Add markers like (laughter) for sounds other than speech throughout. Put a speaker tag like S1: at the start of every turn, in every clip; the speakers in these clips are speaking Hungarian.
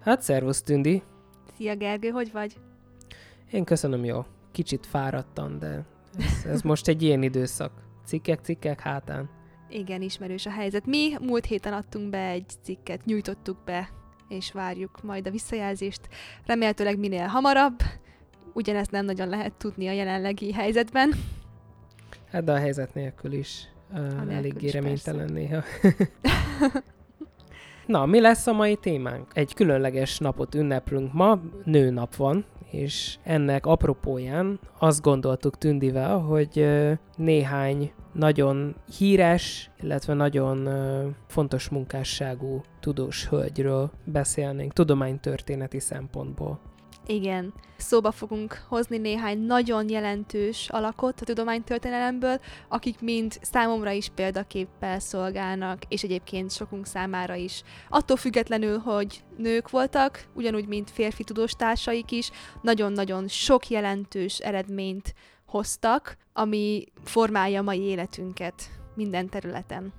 S1: Hát szervusz, Tündi.
S2: Szia Gergő, hogy vagy?
S1: Én köszönöm, jó. Kicsit fáradtam, de ez, ez most egy ilyen időszak. Cikkek, cikkek hátán.
S2: Igen, ismerős a helyzet. Mi múlt héten adtunk be egy cikket, nyújtottuk be, és várjuk majd a visszajelzést. Remélhetőleg minél hamarabb. Ugyanezt nem nagyon lehet tudni a jelenlegi helyzetben.
S1: Hát de a helyzet nélkül is uh, eléggé reménytelen néha. (laughs) Na, mi lesz a mai témánk? Egy különleges napot ünneplünk ma, nőnap van, és ennek apropóján azt gondoltuk Tündivel, hogy néhány nagyon híres, illetve nagyon fontos munkásságú tudós hölgyről beszélnénk tudománytörténeti szempontból.
S2: Igen. Szóba fogunk hozni néhány nagyon jelentős alakot a tudománytörténelemből, akik mind számomra is példaképpel szolgálnak, és egyébként sokunk számára is. Attól függetlenül, hogy nők voltak, ugyanúgy, mint férfi tudós társaik is, nagyon-nagyon sok jelentős eredményt hoztak, ami formálja mai életünket minden területen.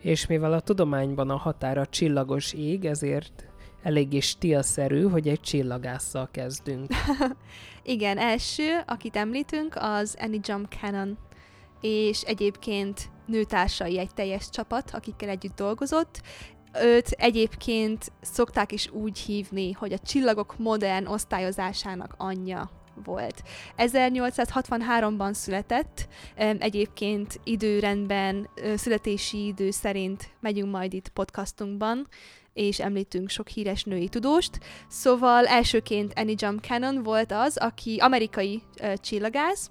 S1: És mivel a tudományban a határa csillagos ég, ezért eléggé stílszerű, hogy egy csillagásszal kezdünk. (laughs)
S2: Igen, első, akit említünk, az Annie Jump Cannon, és egyébként nőtársai egy teljes csapat, akikkel együtt dolgozott. Őt egyébként szokták is úgy hívni, hogy a csillagok modern osztályozásának anyja volt. 1863-ban született, egyébként időrendben, születési idő szerint megyünk majd itt podcastunkban, és említünk sok híres női tudóst. Szóval elsőként Annie Jump Cannon volt az, aki amerikai csillagász,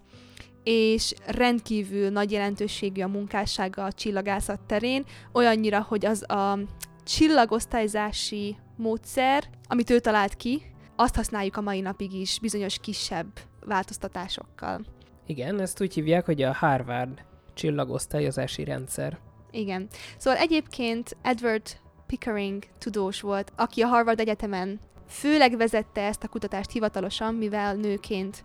S2: és rendkívül nagy jelentőségű a munkássága a csillagászat terén, olyannyira, hogy az a csillagosztályzási módszer, amit ő talált ki, azt használjuk a mai napig is bizonyos kisebb változtatásokkal.
S1: Igen, ezt úgy hívják, hogy a Harvard csillagosztályozási rendszer.
S2: Igen. Szóval egyébként Edward Pickering tudós volt, aki a Harvard Egyetemen főleg vezette ezt a kutatást hivatalosan, mivel nőként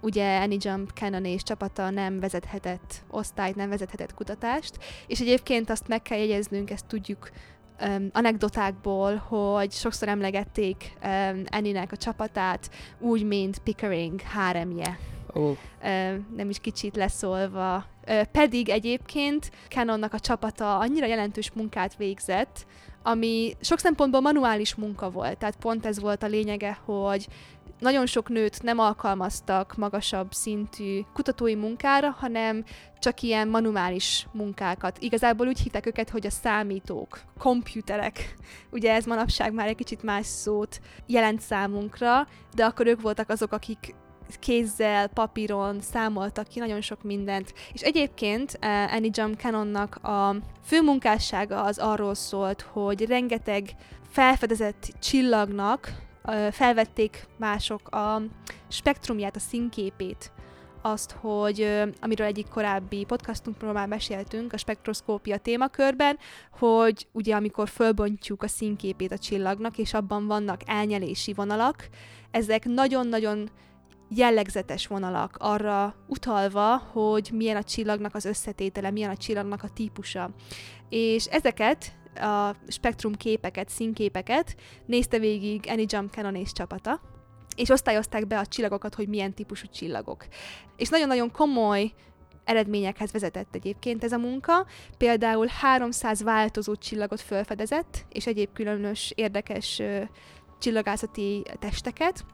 S2: ugye Annie Jump Cannon és csapata nem vezethetett osztályt, nem vezethetett kutatást, és egyébként azt meg kell jegyeznünk, ezt tudjuk um, anekdotákból, hogy sokszor emlegették um, Annie-nek a csapatát úgy, mint Pickering háremje.
S1: Oh.
S2: nem is kicsit leszólva. pedig egyébként Canonnak a csapata annyira jelentős munkát végzett, ami sok szempontból manuális munka volt. Tehát pont ez volt a lényege, hogy nagyon sok nőt nem alkalmaztak magasabb szintű kutatói munkára, hanem csak ilyen manuális munkákat. Igazából úgy hittek őket, hogy a számítók, komputerek, (laughs) ugye ez manapság már egy kicsit más szót jelent számunkra, de akkor ők voltak azok, akik kézzel, papíron számoltak ki nagyon sok mindent. És egyébként uh, Annie Jump Cannonnak a fő munkássága az arról szólt, hogy rengeteg felfedezett csillagnak felvették mások a spektrumját, a színképét, azt, hogy amiről egyik korábbi podcastunkról már meséltünk, a spektroszkópia témakörben, hogy ugye amikor fölbontjuk a színképét a csillagnak, és abban vannak elnyelési vonalak, ezek nagyon-nagyon jellegzetes vonalak arra utalva, hogy milyen a csillagnak az összetétele, milyen a csillagnak a típusa. És ezeket a spektrum képeket, színképeket nézte végig Annie Jump Cannon és csapata, és osztályozták be a csillagokat, hogy milyen típusú csillagok. És nagyon-nagyon komoly eredményekhez vezetett egyébként ez a munka. Például 300 változó csillagot felfedezett, és egyéb különös érdekes csillagászati testeket.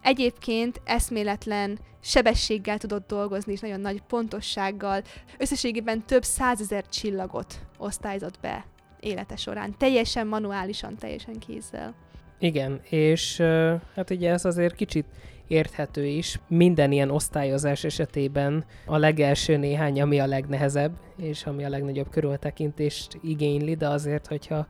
S2: Egyébként eszméletlen sebességgel tudott dolgozni, és nagyon nagy pontossággal. Összességében több százezer csillagot osztályzott be élete során. Teljesen manuálisan, teljesen kézzel.
S1: Igen, és hát ugye ez azért kicsit érthető is. Minden ilyen osztályozás esetében a legelső néhány, ami a legnehezebb, és ami a legnagyobb körültekintést igényli, de azért, hogyha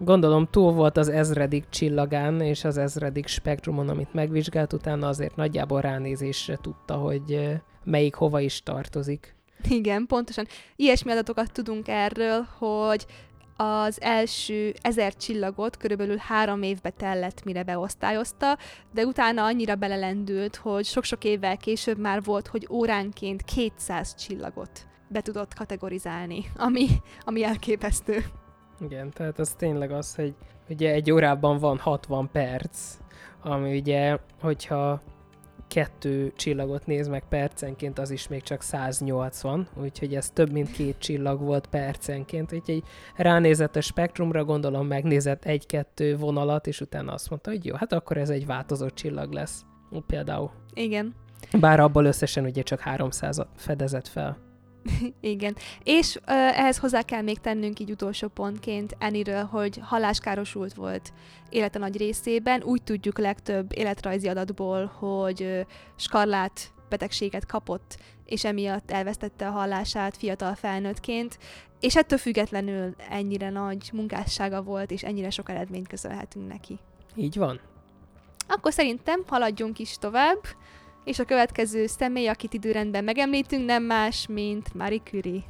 S1: Gondolom túl volt az ezredik csillagán és az ezredik spektrumon, amit megvizsgált, utána azért nagyjából ránézésre tudta, hogy melyik hova is tartozik.
S2: Igen, pontosan. Ilyesmi adatokat tudunk erről, hogy az első ezer csillagot körülbelül három évbe tellett, mire beosztályozta, de utána annyira belelendült, hogy sok-sok évvel később már volt, hogy óránként 200 csillagot be tudott kategorizálni, ami, ami elképesztő.
S1: Igen, tehát az tényleg az, hogy ugye egy órában van 60 perc, ami ugye, hogyha kettő csillagot néz meg percenként, az is még csak 180, úgyhogy ez több mint két csillag volt percenként, úgyhogy ránézett a spektrumra, gondolom megnézett egy-kettő vonalat, és utána azt mondta, hogy jó, hát akkor ez egy változó csillag lesz. Például.
S2: Igen.
S1: Bár abból összesen ugye csak 300 fedezett fel. (laughs)
S2: Igen. És uh, ehhez hozzá kell még tennünk így utolsó pontként Eniről, hogy haláskárosult volt élete nagy részében. Úgy tudjuk legtöbb életrajzi adatból, hogy uh, skarlát betegséget kapott, és emiatt elvesztette a hallását fiatal felnőttként, és ettől függetlenül ennyire nagy munkássága volt, és ennyire sok eredményt köszönhetünk neki.
S1: Így van.
S2: Akkor szerintem haladjunk is tovább és a következő személy, akit időrendben megemlítünk, nem más, mint Marie Curie.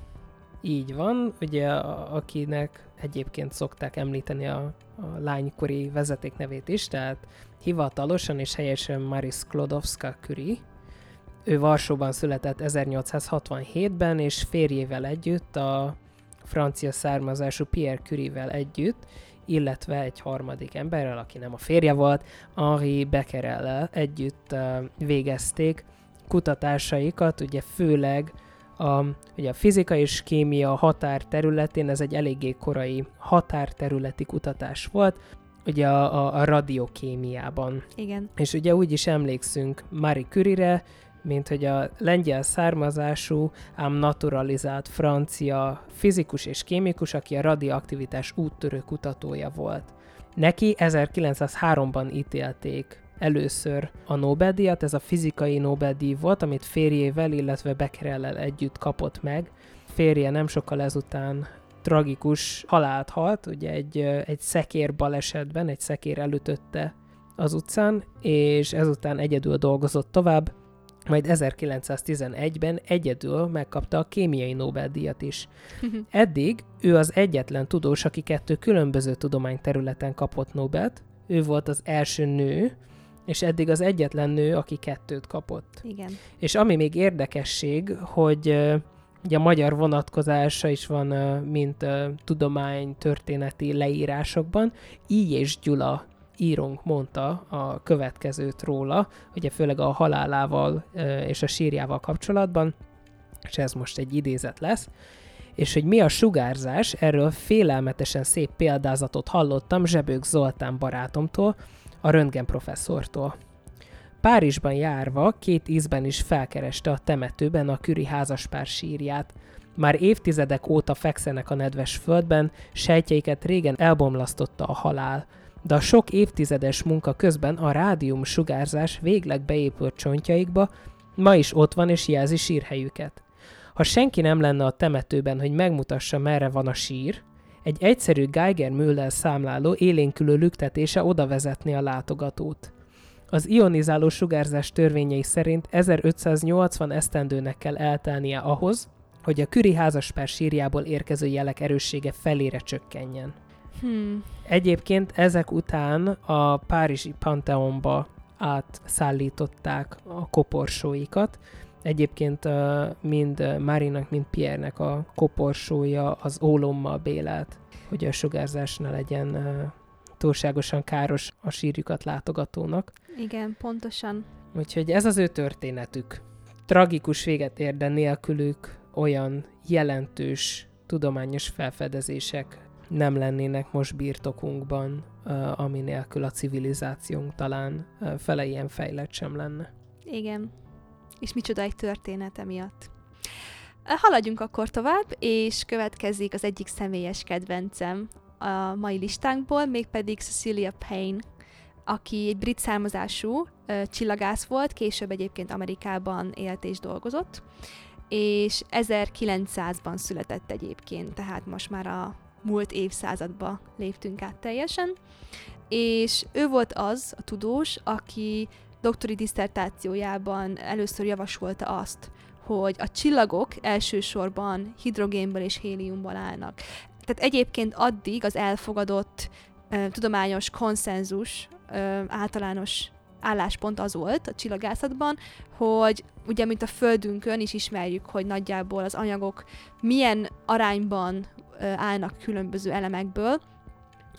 S1: Így van, ugye akinek egyébként szokták említeni a, a lánykori vezetéknevét is, tehát hivatalosan és helyesen Marie Sklodowska Curie. Ő Varsóban született 1867-ben, és férjével együtt, a francia származású Pierre Curie-vel együtt illetve egy harmadik emberrel, aki nem a férje volt, Henri Becquerel együtt végezték kutatásaikat, ugye főleg a, ugye a fizika és kémia határ területén, ez egy eléggé korai határterületi kutatás volt, ugye a, a, a radiokémiában.
S2: Igen.
S1: És ugye úgy is emlékszünk Marie Curie-re, mint hogy a lengyel származású, ám naturalizált francia fizikus és kémikus, aki a radioaktivitás úttörő kutatója volt. Neki 1903-ban ítélték először a Nobel-díjat, ez a fizikai Nobel-díj volt, amit férjével, illetve Becquerellel együtt kapott meg. Férje nem sokkal ezután tragikus halált halt, ugye egy, egy szekér balesetben, egy szekér elütötte az utcán, és ezután egyedül dolgozott tovább, majd 1911-ben egyedül megkapta a kémiai Nobel-díjat is. (laughs) Eddig ő az egyetlen tudós, aki kettő különböző tudományterületen kapott Nobelt. Ő volt az első nő, és eddig az egyetlen nő, aki kettőt kapott.
S2: Igen.
S1: És ami még érdekesség, hogy ugye a magyar vonatkozása is van, mint tudomány történeti leírásokban. Így és Gyula írónk mondta a következőt róla, ugye főleg a halálával és a sírjával kapcsolatban, és ez most egy idézet lesz, és hogy mi a sugárzás, erről félelmetesen szép példázatot hallottam Zsebők Zoltán barátomtól, a röntgen professzortól. Párizsban járva két ízben is felkereste a temetőben a Küri házaspár sírját. Már évtizedek óta fekszenek a nedves földben, sejtjeiket régen elbomlasztotta a halál de a sok évtizedes munka közben a rádium sugárzás végleg beépült csontjaikba, ma is ott van és jelzi sírhelyüket. Ha senki nem lenne a temetőben, hogy megmutassa, merre van a sír, egy egyszerű Geiger-Müller számláló élénkülő lüktetése oda vezetné a látogatót. Az ionizáló sugárzás törvényei szerint 1580 esztendőnek kell eltelnie ahhoz, hogy a Küri házaspár sírjából érkező jelek erőssége felére csökkenjen. Hmm. Egyébként ezek után a Párizsi Pantheonba átszállították a koporsóikat. Egyébként mind Márinak, mind Pierre-nek a koporsója az ólommal bélelt, hogy a sugárzás ne legyen túlságosan káros a sírjukat látogatónak.
S2: Igen, pontosan.
S1: Úgyhogy ez az ő történetük. Tragikus véget ér, de nélkülük olyan jelentős tudományos felfedezések nem lennének most birtokunkban, ami nélkül a civilizációnk talán fele ilyen fejlett sem lenne.
S2: Igen. És micsoda egy történet emiatt. Haladjunk akkor tovább, és következik az egyik személyes kedvencem a mai listánkból, mégpedig Cecilia Payne, aki egy brit származású csillagász volt, később egyébként Amerikában élt és dolgozott, és 1900-ban született egyébként, tehát most már a múlt évszázadba léptünk át teljesen, és ő volt az a tudós, aki doktori diszertációjában először javasolta azt, hogy a csillagok elsősorban hidrogénből és héliumból állnak. Tehát egyébként addig az elfogadott uh, tudományos konszenzus, uh, általános álláspont az volt a csillagászatban, hogy ugye, mint a Földünkön is ismerjük, hogy nagyjából az anyagok milyen arányban állnak különböző elemekből,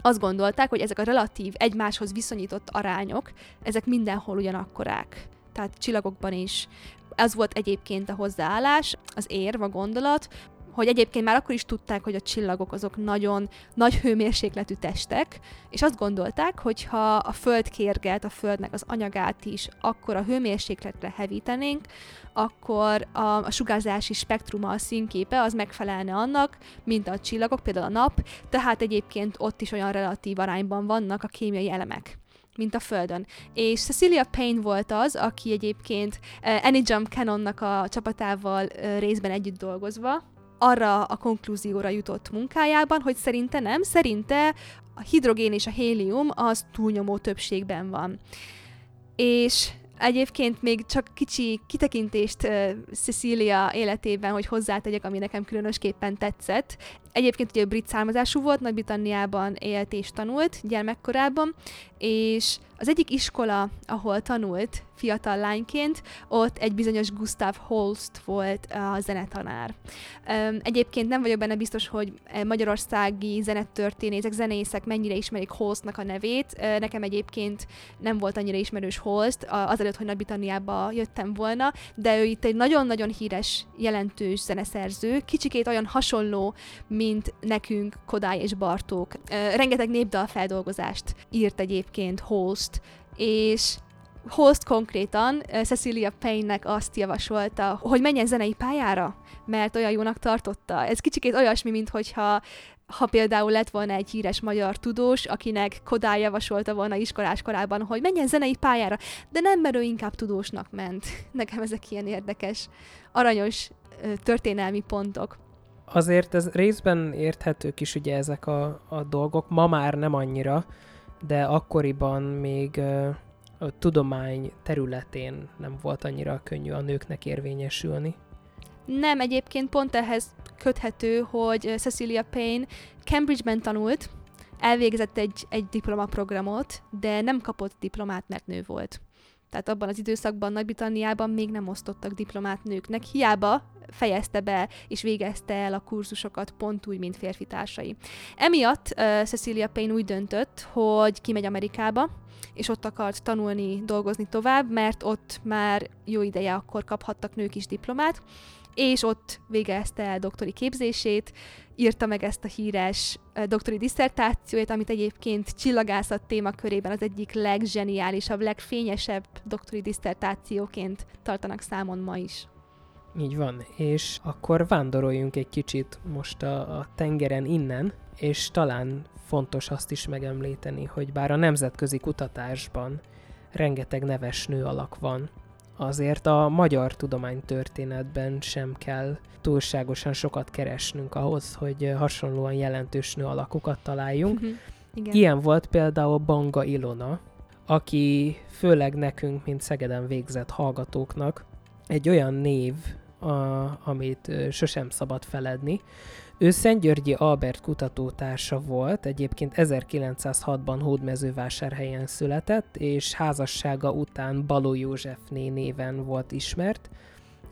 S2: azt gondolták, hogy ezek a relatív, egymáshoz viszonyított arányok, ezek mindenhol ugyanakkorák. Tehát csillagokban is. Ez volt egyébként a hozzáállás, az érv, a gondolat, hogy egyébként már akkor is tudták, hogy a csillagok azok nagyon nagy hőmérsékletű testek, és azt gondolták, hogy ha a Föld kérget, a Földnek az anyagát is akkor a hőmérsékletre hevítenénk, akkor a, a sugárzási spektruma, a színképe az megfelelne annak, mint a csillagok, például a nap, tehát egyébként ott is olyan relatív arányban vannak a kémiai elemek mint a Földön. És Cecilia Payne volt az, aki egyébként uh, Any Jump Canonnak a csapatával uh, részben együtt dolgozva, arra a konklúzióra jutott munkájában, hogy szerinte nem, szerinte a hidrogén és a hélium az túlnyomó többségben van. És Egyébként még csak kicsi kitekintést uh, Cecilia életében, hogy hozzátegyek, ami nekem különösképpen tetszett. Egyébként ugye brit származású volt, Nagy-Britanniában élt és tanult gyermekkorában, és az egyik iskola, ahol tanult fiatal lányként, ott egy bizonyos Gustav Holst volt a zenetanár. Egyébként nem vagyok benne biztos, hogy magyarországi zenetörténészek, zenészek mennyire ismerik Holstnak a nevét. Nekem egyébként nem volt annyira ismerős Holst, azelőtt, hogy Nagy-Britanniába jöttem volna, de ő itt egy nagyon-nagyon híres, jelentős zeneszerző, kicsikét olyan hasonló, mint nekünk Kodály és Bartók. Rengeteg népdal feldolgozást írt egyébként Holst, és Holst konkrétan Cecilia Payne-nek azt javasolta, hogy menjen zenei pályára, mert olyan jónak tartotta. Ez kicsikét olyasmi, mint hogyha ha például lett volna egy híres magyar tudós, akinek Kodály javasolta volna iskolás korában, hogy menjen zenei pályára, de nem, mert ő inkább tudósnak ment. Nekem ezek ilyen érdekes, aranyos történelmi pontok
S1: azért ez részben érthetők is ugye ezek a, a dolgok, ma már nem annyira, de akkoriban még a tudomány területén nem volt annyira könnyű a nőknek érvényesülni.
S2: Nem, egyébként pont ehhez köthető, hogy Cecilia Payne Cambridge-ben tanult, elvégzett egy, egy diplomaprogramot, de nem kapott diplomát, mert nő volt. Tehát abban az időszakban Nagy-Britanniában még nem osztottak diplomát nőknek, hiába fejezte be és végezte el a kurzusokat pont úgy, mint férfi társai. Emiatt uh, Cecilia Payne úgy döntött, hogy kimegy Amerikába, és ott akart tanulni, dolgozni tovább, mert ott már jó ideje akkor kaphattak nők is diplomát, és ott végezte el doktori képzését, írta meg ezt a híres doktori diszertációját, amit egyébként csillagászat témakörében az egyik legzseniálisabb, legfényesebb doktori diszertációként tartanak számon ma is.
S1: Így van, és akkor vándoroljunk egy kicsit most a, a tengeren innen, és talán fontos azt is megemlíteni, hogy bár a nemzetközi kutatásban rengeteg neves nő alak van, azért a magyar tudománytörténetben sem kell túlságosan sokat keresnünk ahhoz, hogy hasonlóan jelentős nő alakokat találjunk. Uh-huh. Igen. Ilyen volt például Banga Ilona, aki főleg nekünk, mint Szegeden végzett hallgatóknak, egy olyan név, a, amit sosem szabad feledni. Ő Szentgyörgyi Albert kutatótársa volt, egyébként 1906-ban Hódmezővásárhelyen született, és házassága után Baló Józsefné néven volt ismert.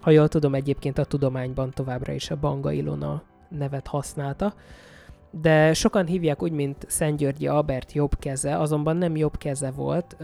S1: Ha jól tudom, egyébként a tudományban továbbra is a Banga Ilona nevet használta de sokan hívják úgy, mint Szentgyörgyi Albert jobb keze, azonban nem jobb keze volt.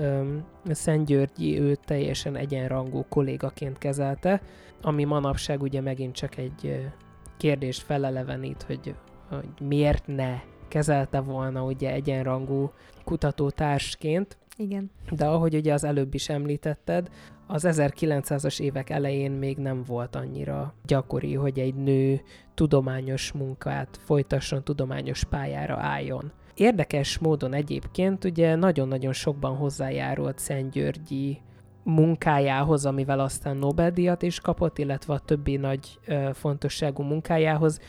S1: Szentgyörgyi ő teljesen egyenrangú kollégaként kezelte, ami manapság ugye megint csak egy kérdést felelevenít, hogy, hogy miért ne kezelte volna ugye egyenrangú kutatótársként.
S2: Igen.
S1: De ahogy ugye az előbb is említetted, az 1900-as évek elején még nem volt annyira gyakori, hogy egy nő tudományos munkát folytasson, tudományos pályára álljon. Érdekes módon egyébként ugye nagyon-nagyon sokban hozzájárult Szentgyörgyi munkájához, amivel aztán Nobel-díjat is kapott, illetve a többi nagy ö, fontosságú munkájához.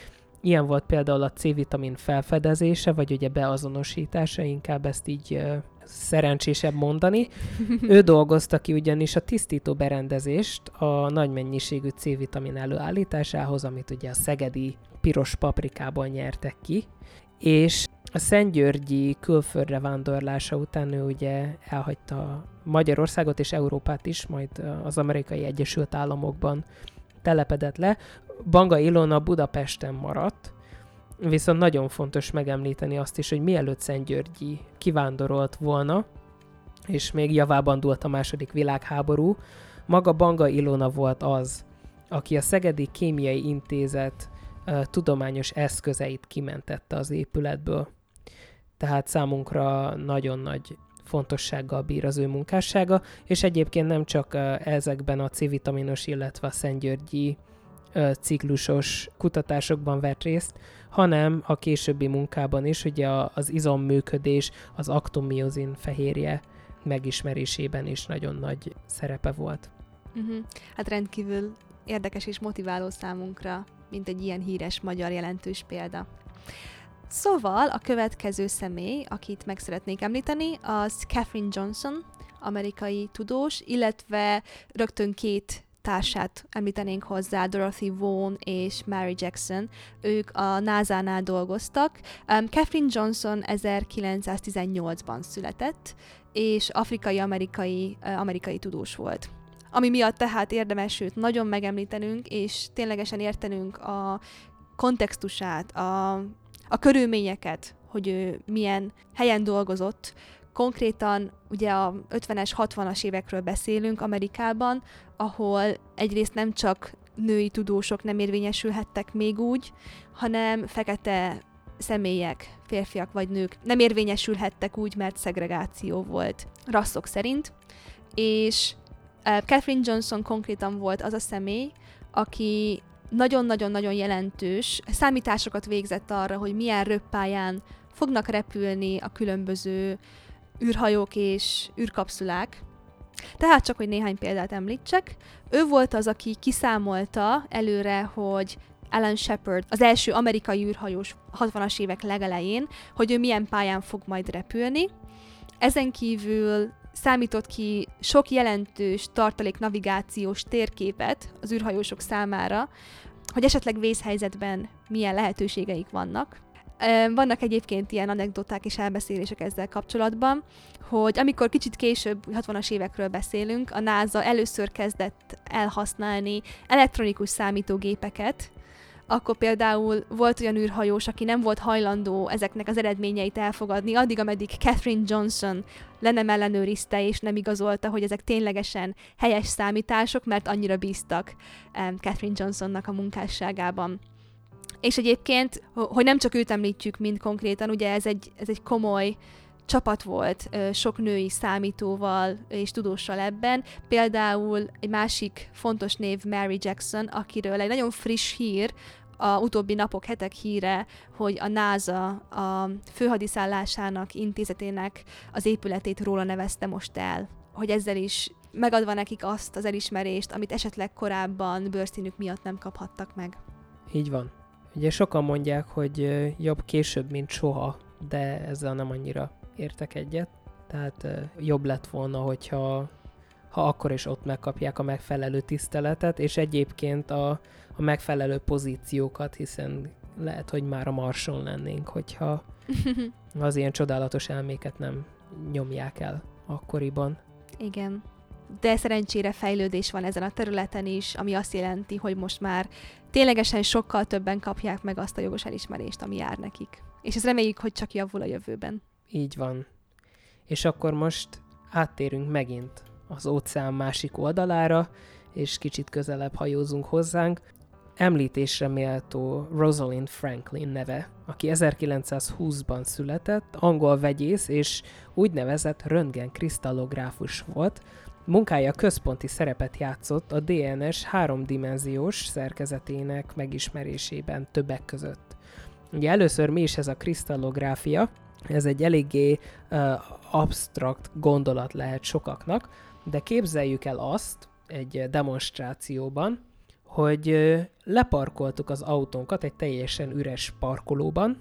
S1: Ilyen volt például a C-vitamin felfedezése, vagy ugye beazonosítása, inkább ezt így szerencsésebb mondani. ő (laughs) dolgozta ki ugyanis a tisztító berendezést a nagy mennyiségű C-vitamin előállításához, amit ugye a szegedi piros paprikából nyertek ki, és a Szentgyörgyi külföldre vándorlása után ő ugye elhagyta Magyarországot és Európát is, majd az amerikai Egyesült Államokban telepedett le. Banga Ilona Budapesten maradt, viszont nagyon fontos megemlíteni azt is, hogy mielőtt Szentgyörgyi kivándorolt volna, és még javában dúlt a második világháború, maga Banga Ilona volt az, aki a Szegedi Kémiai Intézet tudományos eszközeit kimentette az épületből. Tehát számunkra nagyon nagy fontossággal bír az ő munkássága, és egyébként nem csak ezekben a C-vitaminos, illetve a Szentgyörgyi ciklusos kutatásokban vett részt, hanem a későbbi munkában is, ugye az izomműködés, az aktomiozin fehérje megismerésében is nagyon nagy szerepe volt.
S2: Uh-huh. Hát rendkívül érdekes és motiváló számunkra, mint egy ilyen híres magyar jelentős példa. Szóval a következő személy, akit meg szeretnék említeni, az Catherine Johnson, amerikai tudós, illetve rögtön két társát említenénk hozzá, Dorothy Vaughan és Mary Jackson. Ők a NASA-nál dolgoztak. Um, Catherine Johnson 1918-ban született, és afrikai-amerikai uh, amerikai tudós volt. Ami miatt tehát érdemes őt nagyon megemlítenünk, és ténylegesen értenünk a kontextusát, a, a körülményeket, hogy ő milyen helyen dolgozott, Konkrétan ugye a 50-es, 60-as évekről beszélünk Amerikában, ahol egyrészt nem csak női tudósok nem érvényesülhettek még úgy, hanem fekete személyek, férfiak vagy nők nem érvényesülhettek úgy, mert szegregáció volt rasszok szerint, és Catherine Johnson konkrétan volt az a személy, aki nagyon-nagyon-nagyon jelentős számításokat végzett arra, hogy milyen röppályán fognak repülni a különböző űrhajók és űrkapszulák. Tehát csak, hogy néhány példát említsek. Ő volt az, aki kiszámolta előre, hogy Alan Shepard, az első amerikai űrhajós 60-as évek legelején, hogy ő milyen pályán fog majd repülni. Ezen kívül számított ki sok jelentős tartalék navigációs térképet az űrhajósok számára, hogy esetleg vészhelyzetben milyen lehetőségeik vannak. Vannak egyébként ilyen anekdoták és elbeszélések ezzel kapcsolatban, hogy amikor kicsit később, 60-as évekről beszélünk, a NASA először kezdett elhasználni elektronikus számítógépeket, akkor például volt olyan űrhajós, aki nem volt hajlandó ezeknek az eredményeit elfogadni, addig, ameddig Catherine Johnson le nem ellenőrizte és nem igazolta, hogy ezek ténylegesen helyes számítások, mert annyira bíztak Catherine Johnsonnak a munkásságában. És egyébként, hogy nem csak őt említjük, mint konkrétan, ugye ez egy, ez egy komoly csapat volt sok női számítóval és tudóssal ebben. Például egy másik fontos név Mary Jackson, akiről egy nagyon friss hír, a utóbbi napok, hetek híre, hogy a NASA a főhadiszállásának intézetének az épületét róla nevezte most el. Hogy ezzel is megadva nekik azt az elismerést, amit esetleg korábban bőrszínük miatt nem kaphattak meg.
S1: Így van. Ugye sokan mondják, hogy jobb később, mint soha, de ezzel nem annyira értek egyet. Tehát jobb lett volna, hogyha ha akkor is ott megkapják a megfelelő tiszteletet, és egyébként a, a megfelelő pozíciókat, hiszen lehet, hogy már a marson lennénk, hogyha (laughs) az ilyen csodálatos elméket nem nyomják el akkoriban.
S2: Igen de szerencsére fejlődés van ezen a területen is, ami azt jelenti, hogy most már ténylegesen sokkal többen kapják meg azt a jogos elismerést, ami jár nekik. És ez reméljük, hogy csak javul a jövőben.
S1: Így van. És akkor most áttérünk megint az óceán másik oldalára, és kicsit közelebb hajózunk hozzánk. Említésre méltó Rosalind Franklin neve, aki 1920-ban született, angol vegyész és úgynevezett röntgen kristallográfus volt, Munkája központi szerepet játszott a DNS háromdimenziós szerkezetének megismerésében többek között. Ugye először mi is ez a kristallográfia, ez egy eléggé uh, absztrakt gondolat lehet sokaknak, de képzeljük el azt egy demonstrációban, hogy leparkoltuk az autónkat egy teljesen üres parkolóban,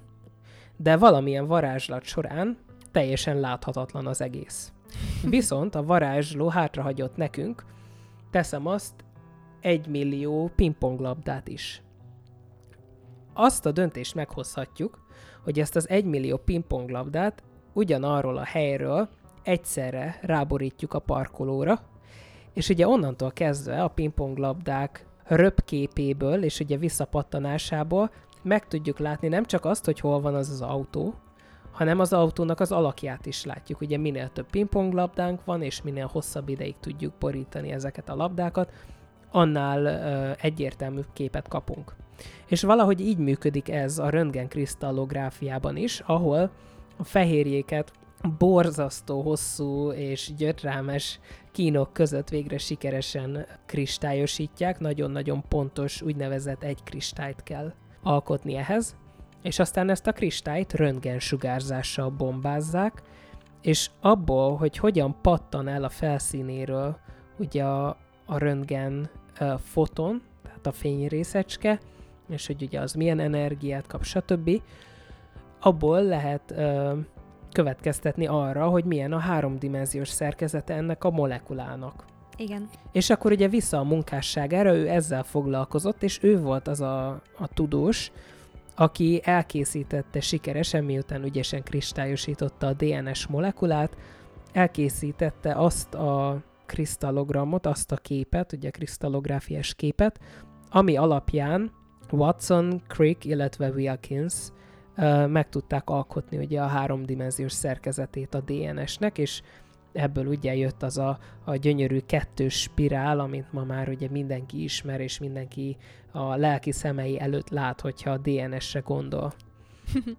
S1: de valamilyen varázslat során teljesen láthatatlan az egész. Viszont a varázsló hátrahagyott nekünk, teszem azt, egy millió pingponglabdát is. Azt a döntést meghozhatjuk, hogy ezt az egymillió pingponglabdát ugyanarról a helyről egyszerre ráborítjuk a parkolóra, és ugye onnantól kezdve a pingponglabdák röpképéből és ugye visszapattanásából meg tudjuk látni nem csak azt, hogy hol van az az autó, hanem az autónak az alakját is látjuk. Ugye minél több pingponglabdánk van, és minél hosszabb ideig tudjuk borítani ezeket a labdákat, annál ö, egyértelműbb képet kapunk. És valahogy így működik ez a röntgenkrisztallográfiában is, ahol a fehérjéket borzasztó hosszú és gyötrelmes kínok között végre sikeresen kristályosítják, nagyon-nagyon pontos úgynevezett egy kristályt kell alkotni ehhez, és aztán ezt a kristályt röntgensugárzással bombázzák, és abból, hogy hogyan pattan el a felszínéről ugye a, a röntgen uh, foton, tehát a fényrészecske, és hogy ugye az milyen energiát kap, stb. Abból lehet uh, következtetni arra, hogy milyen a háromdimenziós szerkezete ennek a molekulának.
S2: Igen.
S1: És akkor ugye vissza a munkásságára, ő ezzel foglalkozott, és ő volt az a, a tudós, aki elkészítette sikeresen, miután ügyesen kristályosította a DNS molekulát, elkészítette azt a krisztallogramot, azt a képet, ugye krisztallográfiás képet, ami alapján Watson, Crick, illetve Wilkins meg tudták alkotni ugye a háromdimenziós szerkezetét a DNS-nek, és ebből ugye jött az a, a gyönyörű kettős spirál, amit ma már ugye mindenki ismer, és mindenki a lelki szemei előtt lát, hogyha a DNS-re gondol. (laughs)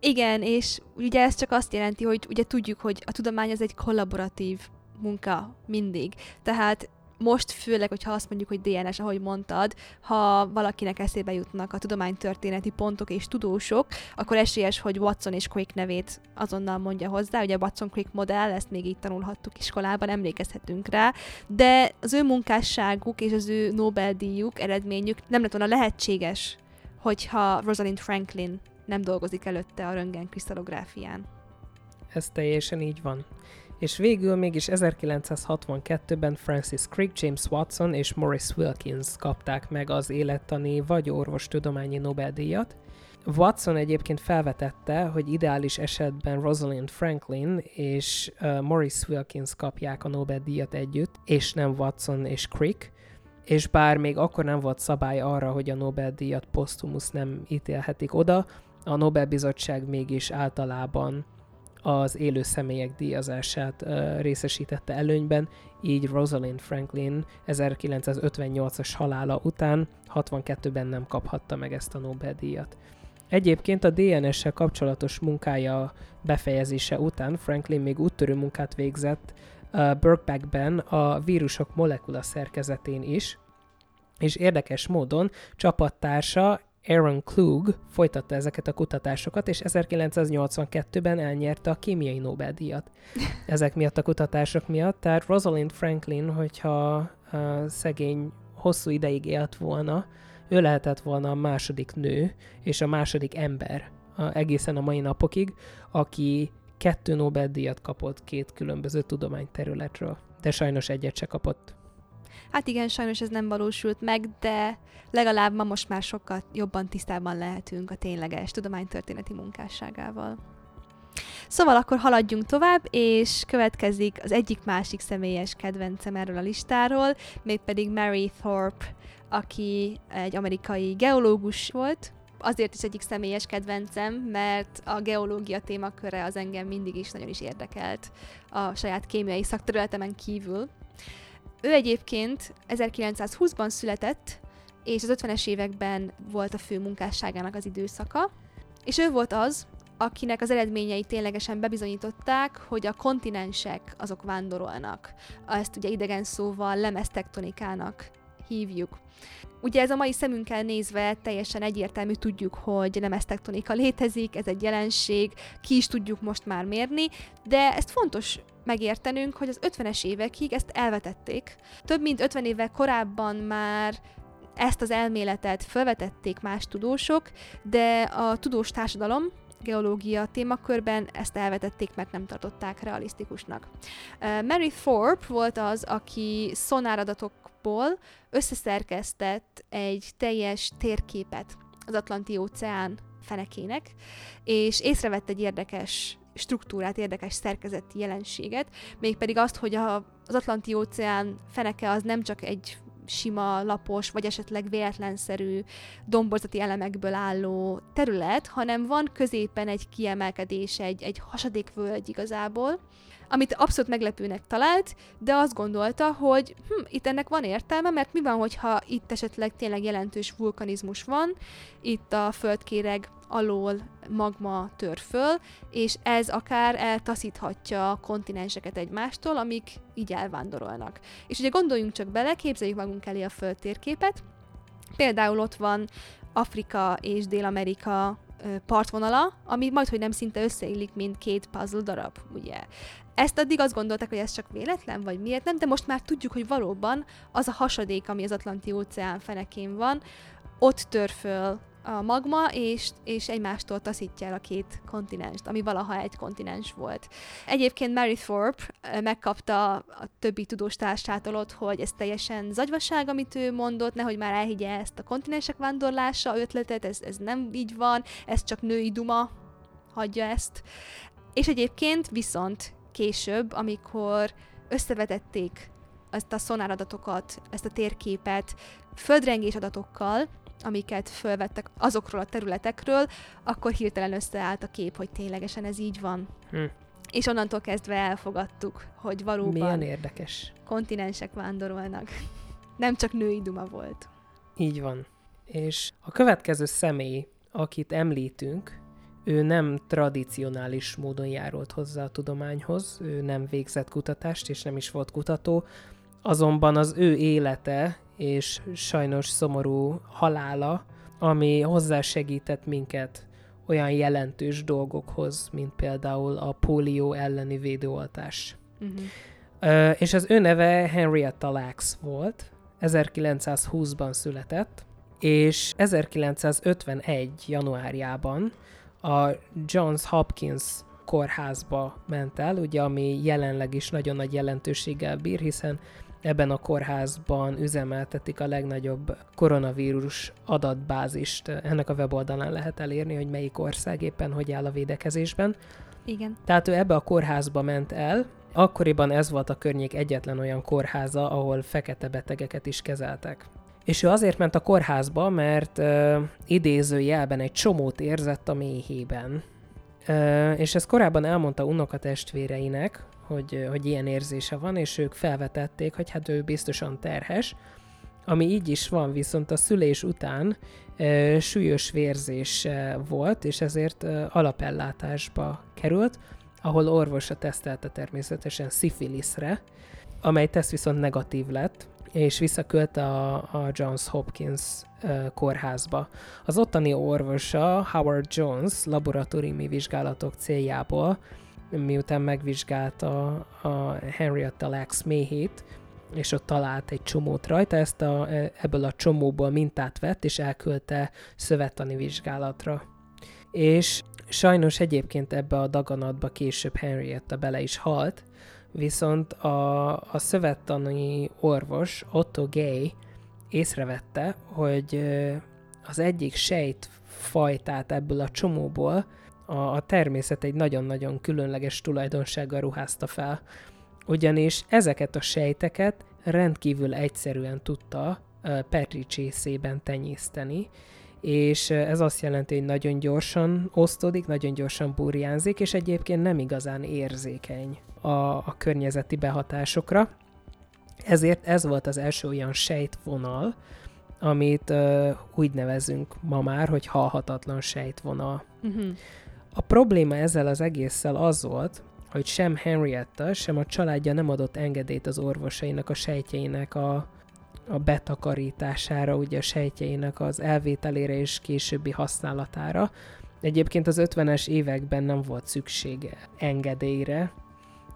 S2: Igen, és ugye ez csak azt jelenti, hogy ugye tudjuk, hogy a tudomány az egy kollaboratív munka mindig. Tehát most főleg, hogyha azt mondjuk, hogy DNS, ahogy mondtad, ha valakinek eszébe jutnak a tudománytörténeti pontok és tudósok, akkor esélyes, hogy Watson és Crick nevét azonnal mondja hozzá. Ugye a Watson-Crick modell, ezt még így tanulhattuk iskolában, emlékezhetünk rá, de az ő munkásságuk és az ő Nobel-díjuk, eredményük nem lett volna lehetséges, hogyha Rosalind Franklin nem dolgozik előtte a röntgen krisztallográfián.
S1: Ez teljesen így van és végül mégis 1962-ben Francis Crick, James Watson és Morris Wilkins kapták meg az élettani vagy orvostudományi Nobel-díjat. Watson egyébként felvetette, hogy ideális esetben Rosalind Franklin és uh, Morris Wilkins kapják a Nobel-díjat együtt, és nem Watson és Crick, és bár még akkor nem volt szabály arra, hogy a Nobel-díjat posztumusz nem ítélhetik oda, a Nobel-bizottság mégis általában az élő személyek díjazását részesítette előnyben, így Rosalind Franklin 1958-as halála után 62-ben nem kaphatta meg ezt a Nobel-díjat. Egyébként a DNS-sel kapcsolatos munkája befejezése után Franklin még úttörő munkát végzett uh, Birkbeckben a vírusok molekula szerkezetén is, és érdekes módon csapattársa Aaron Klug folytatta ezeket a kutatásokat, és 1982-ben elnyerte a kémiai Nobel-díjat. (laughs) Ezek miatt a kutatások miatt, tehát Rosalind Franklin, hogyha a szegény hosszú ideig élt volna, ő lehetett volna a második nő, és a második ember a, egészen a mai napokig, aki kettő Nobel-díjat kapott két különböző tudományterületről, de sajnos egyet se kapott.
S2: Hát igen, sajnos ez nem valósult meg, de legalább ma most már sokkal jobban tisztában lehetünk a tényleges tudománytörténeti munkásságával. Szóval akkor haladjunk tovább, és következik az egyik másik személyes kedvencem erről a listáról, mégpedig Mary Thorpe, aki egy amerikai geológus volt, azért is egyik személyes kedvencem, mert a geológia témaköre az engem mindig is nagyon is érdekelt a saját kémiai szakterületemen kívül. Ő egyébként 1920-ban született, és az 50-es években volt a fő munkásságának az időszaka, és ő volt az, akinek az eredményei ténylegesen bebizonyították, hogy a kontinensek azok vándorolnak. Ezt ugye idegen szóval lemeztektonikának hívjuk. Ugye ez a mai szemünkkel nézve teljesen egyértelmű, tudjuk, hogy lemeztektonika létezik, ez egy jelenség, ki is tudjuk most már mérni, de ezt fontos megértenünk, hogy az 50-es évekig ezt elvetették. Több mint 50 évvel korábban már Ezt az elméletet felvetették más tudósok, de a tudós társadalom geológia témakörben ezt elvetették, mert nem tartották realisztikusnak. Mary Thorpe volt az, aki szonáradatokból összeszerkesztett egy teljes térképet az Atlanti óceán fenekének, és észrevett egy érdekes struktúrát, érdekes szerkezeti jelenséget, mégpedig azt, hogy a, az Atlanti óceán feneke az nem csak egy sima, lapos, vagy esetleg véletlenszerű domborzati elemekből álló terület, hanem van középen egy kiemelkedés, egy, egy hasadékvölgy igazából, amit abszolút meglepőnek talált, de azt gondolta, hogy hm, itt ennek van értelme, mert mi van, hogyha itt esetleg tényleg jelentős vulkanizmus van, itt a földkéreg alól magma tör föl, és ez akár eltaszíthatja a kontinenseket egymástól, amik így elvándorolnak. És ugye gondoljunk csak bele, képzeljük magunk elé a föld térképet, például ott van Afrika és Dél-Amerika partvonala, ami majd, hogy nem szinte összeillik, mint két puzzle darab, ugye. Ezt addig azt gondolták, hogy ez csak véletlen, vagy miért nem, de most már tudjuk, hogy valóban az a hasadék, ami az Atlanti óceán fenekén van, ott tör föl a magma, és, és egymástól taszítja el a két kontinenst, ami valaha egy kontinens volt. Egyébként Mary Thorpe megkapta a többi tudós társától ott, hogy ez teljesen zagyvaság, amit ő mondott, nehogy már elhiggye ezt a kontinensek vándorlása ötletet, ez, ez nem így van, ez csak női duma, hagyja ezt. És egyébként viszont később, amikor összevetették ezt a szonáradatokat, ezt a térképet földrengés adatokkal, amiket fölvettek azokról a területekről, akkor hirtelen összeállt a kép, hogy ténylegesen ez így van. Hm. És onnantól kezdve elfogadtuk, hogy valóban
S1: Milyen érdekes.
S2: kontinensek vándorolnak. (laughs) Nem csak női duma volt.
S1: Így van. És a következő személy, akit említünk, ő nem tradicionális módon járult hozzá a tudományhoz, ő nem végzett kutatást, és nem is volt kutató, azonban az ő élete és sajnos szomorú halála, ami hozzásegített minket olyan jelentős dolgokhoz, mint például a pólió elleni védőoltás. Uh-huh. Uh, és az ő neve Henrietta Lacks volt, 1920-ban született, és 1951. januárjában a Johns Hopkins kórházba ment el, ugye, ami jelenleg is nagyon nagy jelentőséggel bír, hiszen ebben a kórházban üzemeltetik a legnagyobb koronavírus adatbázist. Ennek a weboldalán lehet elérni, hogy melyik ország éppen hogy áll a védekezésben.
S2: Igen.
S1: Tehát ő ebbe a kórházba ment el, akkoriban ez volt a környék egyetlen olyan kórháza, ahol fekete betegeket is kezeltek. És ő azért ment a kórházba, mert uh, idézőjelben egy csomót érzett a méhében. Uh, és ezt korábban elmondta unokatestvéreinek, hogy, hogy ilyen érzése van, és ők felvetették, hogy hát ő biztosan terhes, ami így is van, viszont a szülés után e, súlyos vérzés volt, és ezért e, alapellátásba került, ahol orvosa tesztelte természetesen szifiliszre, amely teszt viszont negatív lett, és visszakölt a, a Johns Hopkins e, kórházba. Az ottani orvosa Howard Jones laboratóriumi vizsgálatok céljából miután megvizsgálta a Henrietta Lacks méhét, és ott talált egy csomót rajta, ezt a, e, ebből a csomóból mintát vett, és elküldte szövettani vizsgálatra. És sajnos egyébként ebbe a daganatba később Henrietta bele is halt, viszont a, a szövettani orvos Otto Gay észrevette, hogy az egyik sejt fajtát ebből a csomóból a, a természet egy nagyon-nagyon különleges tulajdonsággal ruházta fel, ugyanis ezeket a sejteket rendkívül egyszerűen tudta Petri csészében tenyészteni, és ez azt jelenti, hogy nagyon gyorsan osztodik, nagyon gyorsan burjánzik, és egyébként nem igazán érzékeny a, a környezeti behatásokra. Ezért ez volt az első olyan sejtvonal, amit uh, úgy nevezünk ma már, hogy halhatatlan sejtvonal. Uh-huh. A probléma ezzel az egésszel az volt, hogy sem Henrietta, sem a családja nem adott engedélyt az orvosainak a sejtjeinek a, a betakarítására, ugye a sejtjeinek az elvételére és későbbi használatára. Egyébként az 50-es években nem volt szüksége engedélyre,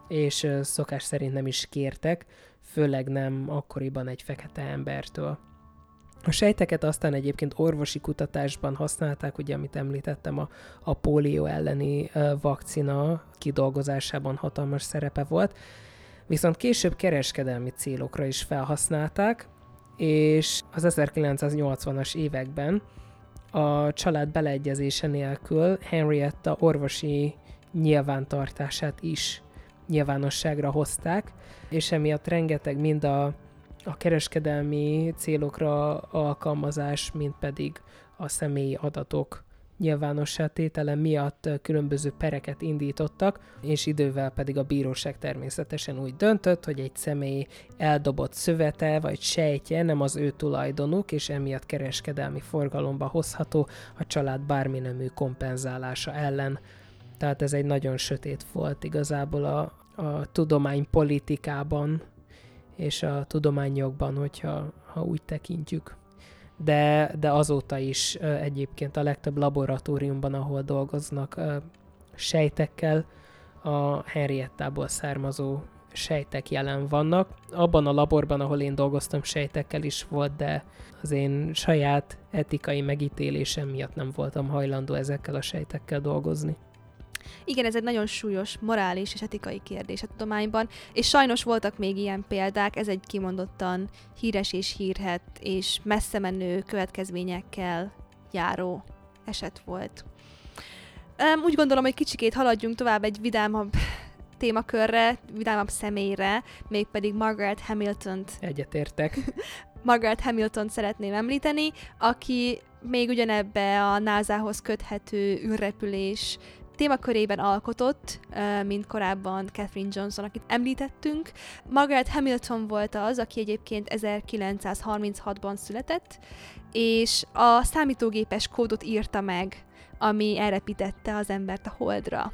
S1: és szokás szerint nem is kértek, főleg nem akkoriban egy fekete embertől. A sejteket aztán egyébként orvosi kutatásban használták, ugye, amit említettem, a, a pólió elleni vakcina kidolgozásában hatalmas szerepe volt, viszont később kereskedelmi célokra is felhasználták, és az 1980-as években a család beleegyezése nélkül Henrietta orvosi nyilvántartását is nyilvánosságra hozták, és emiatt rengeteg mind a, a kereskedelmi célokra alkalmazás, mint pedig a személyi adatok nyilvánossá tétele miatt különböző pereket indítottak, és idővel pedig a bíróság természetesen úgy döntött, hogy egy személy eldobott szövete vagy sejtje nem az ő tulajdonuk, és emiatt kereskedelmi forgalomba hozható a család bármi nemű kompenzálása ellen. Tehát ez egy nagyon sötét volt igazából a, a tudománypolitikában és a tudományjogban, hogyha ha úgy tekintjük de, de azóta is egyébként a legtöbb laboratóriumban, ahol dolgoznak sejtekkel, a Henriettából származó sejtek jelen vannak. Abban a laborban, ahol én dolgoztam, sejtekkel is volt, de az én saját etikai megítélésem miatt nem voltam hajlandó ezekkel a sejtekkel dolgozni.
S2: Igen, ez egy nagyon súlyos morális és etikai kérdés a tudományban, és sajnos voltak még ilyen példák, ez egy kimondottan híres és hírhet, és messze menő következményekkel járó eset volt. Úgy gondolom, hogy kicsikét haladjunk tovább egy vidámabb témakörre, vidámabb személyre, mégpedig Margaret Hamilton-t.
S1: Egyetértek. (laughs)
S2: Margaret Hamilton szeretném említeni, aki még ugyanebbe a NASA-hoz köthető űrrepülés témakörében alkotott, mint korábban Catherine Johnson, akit említettünk. Margaret Hamilton volt az, aki egyébként 1936-ban született, és a számítógépes kódot írta meg, ami elrepítette az embert a holdra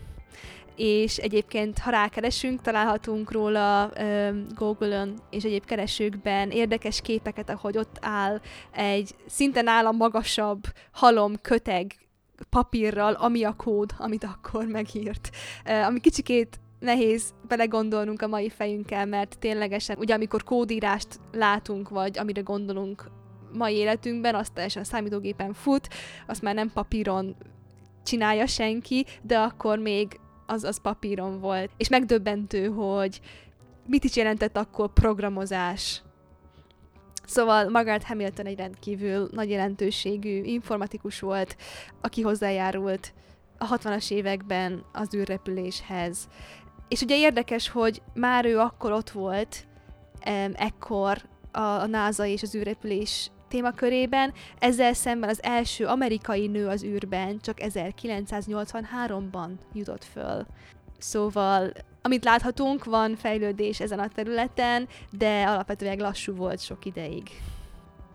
S2: és egyébként, ha rákeresünk, találhatunk róla um, Google-ön és egyéb keresőkben érdekes képeket, ahogy ott áll egy szinte nála magasabb halom köteg papírral, ami a kód, amit akkor megírt. Ami kicsikét nehéz belegondolnunk a mai fejünkkel, mert ténylegesen, ugye amikor kódírást látunk, vagy amire gondolunk mai életünkben, azt teljesen számítógépen fut, azt már nem papíron csinálja senki, de akkor még az, az papíron volt. És megdöbbentő, hogy mit is jelentett akkor programozás, Szóval Margaret Hamilton egy rendkívül nagy jelentőségű informatikus volt, aki hozzájárult a 60-as években az űrrepüléshez. És ugye érdekes, hogy már ő akkor ott volt, ekkor a NASA és az űrrepülés témakörében, ezzel szemben az első amerikai nő az űrben csak 1983-ban jutott föl. Szóval amit láthatunk, van fejlődés ezen a területen, de alapvetően lassú volt sok ideig.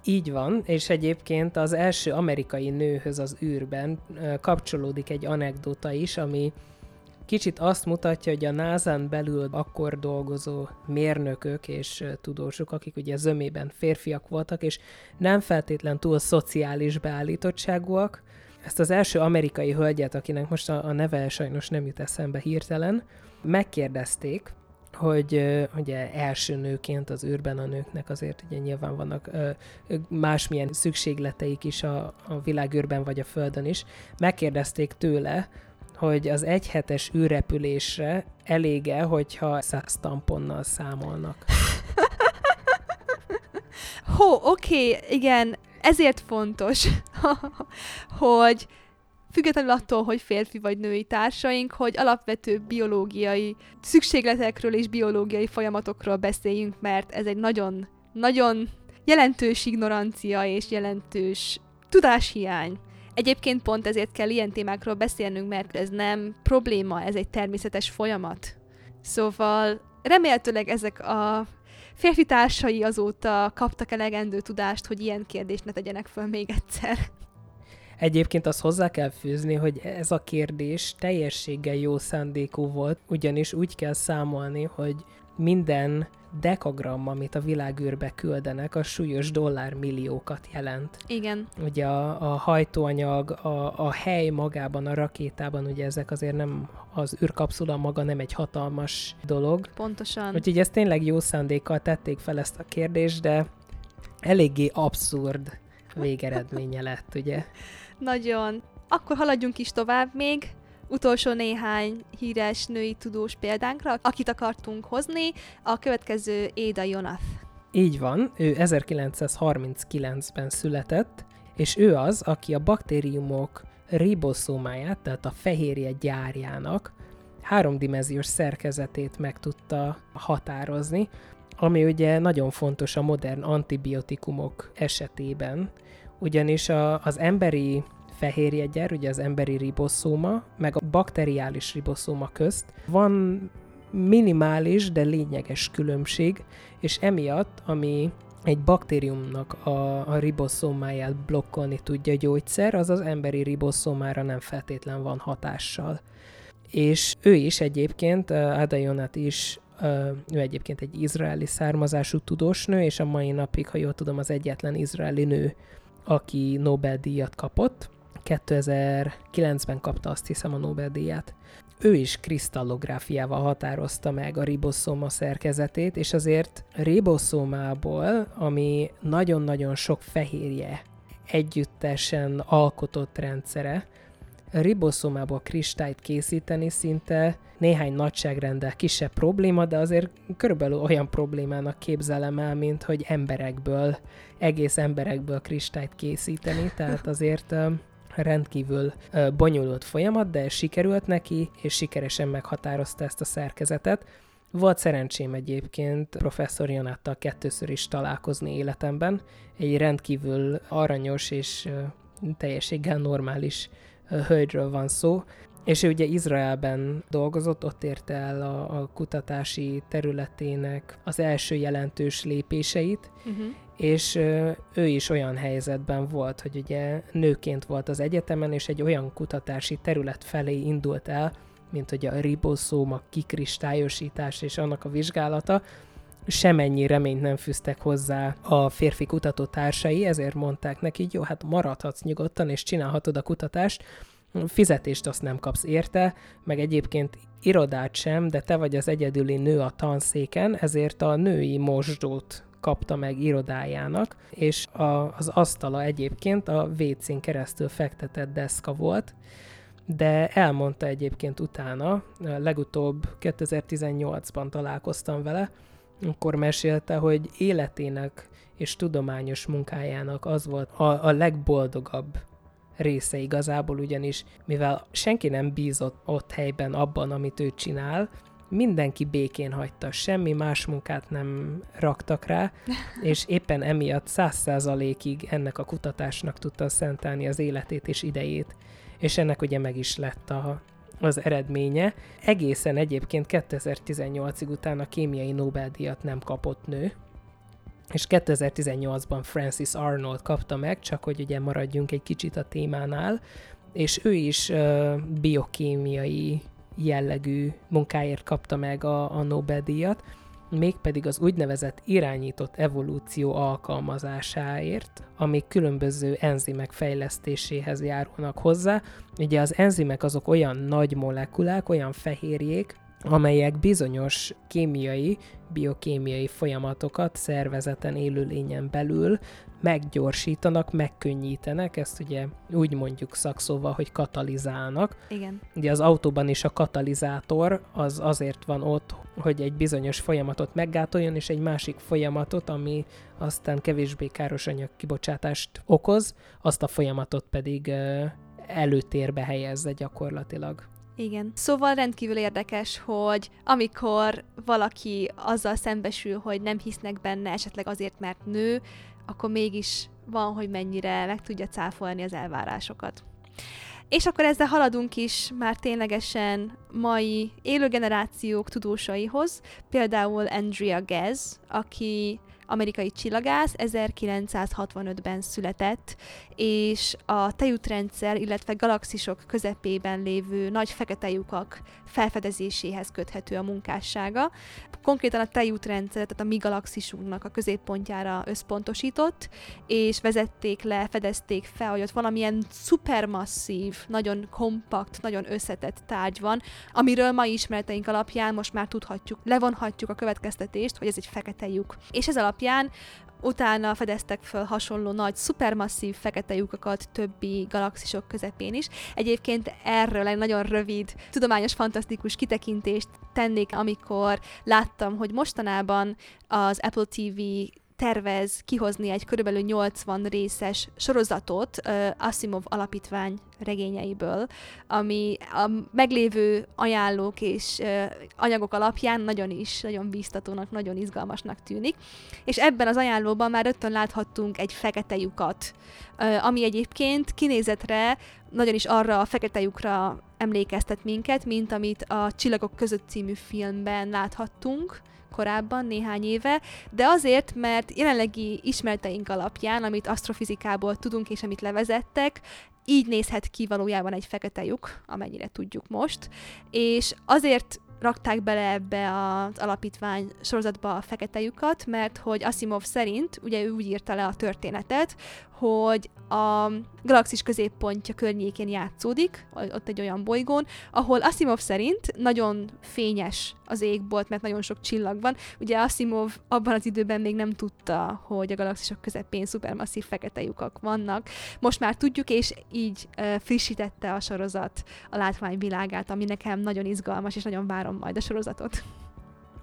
S1: Így van, és egyébként az első amerikai nőhöz az űrben kapcsolódik egy anekdota is, ami kicsit azt mutatja, hogy a NASA-n belül akkor dolgozó mérnökök és tudósok, akik ugye zömében férfiak voltak, és nem feltétlen túl szociális beállítottságúak, ezt az első amerikai hölgyet, akinek most a, a neve sajnos nem jut eszembe hirtelen, megkérdezték, hogy ugye első nőként az űrben a nőknek azért ugye nyilván vannak másmilyen szükségleteik is a, a világűrben vagy a Földön is. Megkérdezték tőle, hogy az egyhetes űrrepülésre elége, hogyha száz tamponnal számolnak.
S2: Hó, oké, okay, igen, ezért fontos, (laughs) hogy függetlenül attól, hogy férfi vagy női társaink, hogy alapvető biológiai szükségletekről és biológiai folyamatokról beszéljünk, mert ez egy nagyon, nagyon jelentős ignorancia és jelentős tudáshiány. Egyébként pont ezért kell ilyen témákról beszélnünk, mert ez nem probléma, ez egy természetes folyamat. Szóval remélhetőleg ezek a férfi társai azóta kaptak elegendő tudást, hogy ilyen kérdést ne tegyenek föl még egyszer.
S1: Egyébként azt hozzá kell fűzni, hogy ez a kérdés teljességgel jó szándékú volt, ugyanis úgy kell számolni, hogy minden dekagram, amit a világűrbe küldenek, a súlyos dollármilliókat jelent.
S2: Igen.
S1: Ugye a, a hajtóanyag, a, a hely magában, a rakétában, ugye ezek azért nem, az űrkapszula maga nem egy hatalmas dolog.
S2: Pontosan.
S1: Úgyhogy ezt tényleg jó szándékkal tették fel ezt a kérdést, de eléggé abszurd végeredménye lett, ugye?
S2: Nagyon. Akkor haladjunk is tovább még. Utolsó néhány híres női tudós példánkra, akit akartunk hozni, a következő Éda Jonath.
S1: Így van, ő 1939-ben született, és ő az, aki a baktériumok riboszómáját, tehát a fehérje gyárjának háromdimenziós szerkezetét meg tudta határozni, ami ugye nagyon fontos a modern antibiotikumok esetében, ugyanis a, az emberi fehérjegyár, ugye az emberi riboszóma, meg a bakteriális riboszóma közt van minimális, de lényeges különbség, és emiatt, ami egy baktériumnak a, a riboszómáját blokkolni tudja gyógyszer, az az emberi riboszómára nem feltétlen van hatással. És ő is egyébként, Ada Jonat is, ő egyébként egy izraeli származású tudósnő, és a mai napig, ha jól tudom, az egyetlen izraeli nő, aki Nobel-díjat kapott. 2009-ben kapta azt hiszem a Nobel-díjat. Ő is krisztallográfiával határozta meg a riboszóma szerkezetét, és azért riboszómából, ami nagyon-nagyon sok fehérje együttesen alkotott rendszere, riboszomából kristályt készíteni szinte néhány nagyságrendel kisebb probléma, de azért körülbelül olyan problémának képzelem el, mint hogy emberekből, egész emberekből kristályt készíteni, tehát azért rendkívül bonyolult folyamat, de sikerült neki, és sikeresen meghatározta ezt a szerkezetet. Volt szerencsém egyébként professzor Janáttal kettőször is találkozni életemben. Egy rendkívül aranyos és teljességgel normális hölgyről van szó, és ő ugye Izraelben dolgozott, ott érte el a, a kutatási területének az első jelentős lépéseit, uh-huh. és ő is olyan helyzetben volt, hogy ugye nőként volt az egyetemen, és egy olyan kutatási terület felé indult el, mint hogy a riboszóma kikristályosítás és annak a vizsgálata, semennyi reményt nem fűztek hozzá a férfi kutatótársai, ezért mondták neki, jó, hát maradhatsz nyugodtan, és csinálhatod a kutatást, fizetést azt nem kapsz érte, meg egyébként irodát sem, de te vagy az egyedüli nő a tanszéken, ezért a női mosdót kapta meg irodájának, és a, az asztala egyébként a WC-n keresztül fektetett deszka volt, de elmondta egyébként utána, legutóbb 2018-ban találkoztam vele, akkor mesélte, hogy életének és tudományos munkájának az volt a, a legboldogabb része igazából, ugyanis mivel senki nem bízott ott helyben abban, amit ő csinál, mindenki békén hagyta, semmi más munkát nem raktak rá, (laughs) és éppen emiatt száz százalékig ennek a kutatásnak tudta szentelni az életét és idejét. És ennek ugye meg is lett a, az eredménye. Egészen egyébként 2018-ig utána kémiai Nobel-díjat nem kapott nő, és 2018-ban Francis Arnold kapta meg, csak hogy ugye maradjunk egy kicsit a témánál, és ő is uh, biokémiai jellegű munkáért kapta meg a, a Nobel-díjat, mégpedig az úgynevezett irányított evolúció alkalmazásáért, amik különböző enzimek fejlesztéséhez járulnak hozzá. Ugye az enzimek azok olyan nagy molekulák, olyan fehérjék, amelyek bizonyos kémiai, biokémiai folyamatokat szervezeten élőlényen belül meggyorsítanak, megkönnyítenek, ezt ugye úgy mondjuk szakszóval, hogy katalizálnak.
S2: Igen.
S1: Ugye az autóban is a katalizátor az azért van ott, hogy egy bizonyos folyamatot meggátoljon, és egy másik folyamatot, ami aztán kevésbé káros anyag kibocsátást okoz, azt a folyamatot pedig előtérbe helyezze gyakorlatilag.
S2: Igen. Szóval rendkívül érdekes, hogy amikor valaki azzal szembesül, hogy nem hisznek benne, esetleg azért, mert nő, akkor mégis van, hogy mennyire meg tudja cáfolni az elvárásokat. És akkor ezzel haladunk is már ténylegesen mai élő generációk tudósaihoz, például Andrea Ghez, aki amerikai csillagász, 1965-ben született, és a tejútrendszer, illetve galaxisok közepében lévő nagy fekete lyukak felfedezéséhez köthető a munkássága. Konkrétan a tejútrendszer, tehát a mi galaxisunknak a középpontjára összpontosított, és vezették le, fedezték fel, hogy ott valamilyen szupermasszív, nagyon kompakt, nagyon összetett tárgy van, amiről mai ismereteink alapján most már tudhatjuk, levonhatjuk a következtetést, hogy ez egy fekete lyuk. És ez alapján utána fedeztek föl hasonló nagy, szupermasszív fekete lyukakat többi galaxisok közepén is. Egyébként erről egy nagyon rövid, tudományos, fantasztikus kitekintést tennék, amikor láttam, hogy mostanában az Apple TV tervez kihozni egy körülbelül 80 részes sorozatot uh, Asimov alapítvány regényeiből, ami a meglévő ajánlók és uh, anyagok alapján nagyon is, nagyon bíztatónak, nagyon izgalmasnak tűnik. És ebben az ajánlóban már rögtön láthattunk egy fekete lyukat, uh, ami egyébként kinézetre nagyon is arra a fekete lyukra emlékeztet minket, mint amit a Csillagok között című filmben láthattunk, korábban, néhány éve, de azért, mert jelenlegi ismerteink alapján, amit asztrofizikából tudunk és amit levezettek, így nézhet ki valójában egy fekete lyuk, amennyire tudjuk most, és azért rakták bele ebbe az alapítvány sorozatba a fekete lyukat, mert hogy Asimov szerint, ugye ő úgy írta le a történetet, hogy a galaxis középpontja környékén játszódik, ott egy olyan bolygón, ahol Asimov szerint nagyon fényes az égbolt, mert nagyon sok csillag van. Ugye Asimov abban az időben még nem tudta, hogy a galaxisok közepén szupermasszív fekete lyukak vannak. Most már tudjuk, és így uh, frissítette a sorozat a látványvilágát, ami nekem nagyon izgalmas, és nagyon várom majd a sorozatot.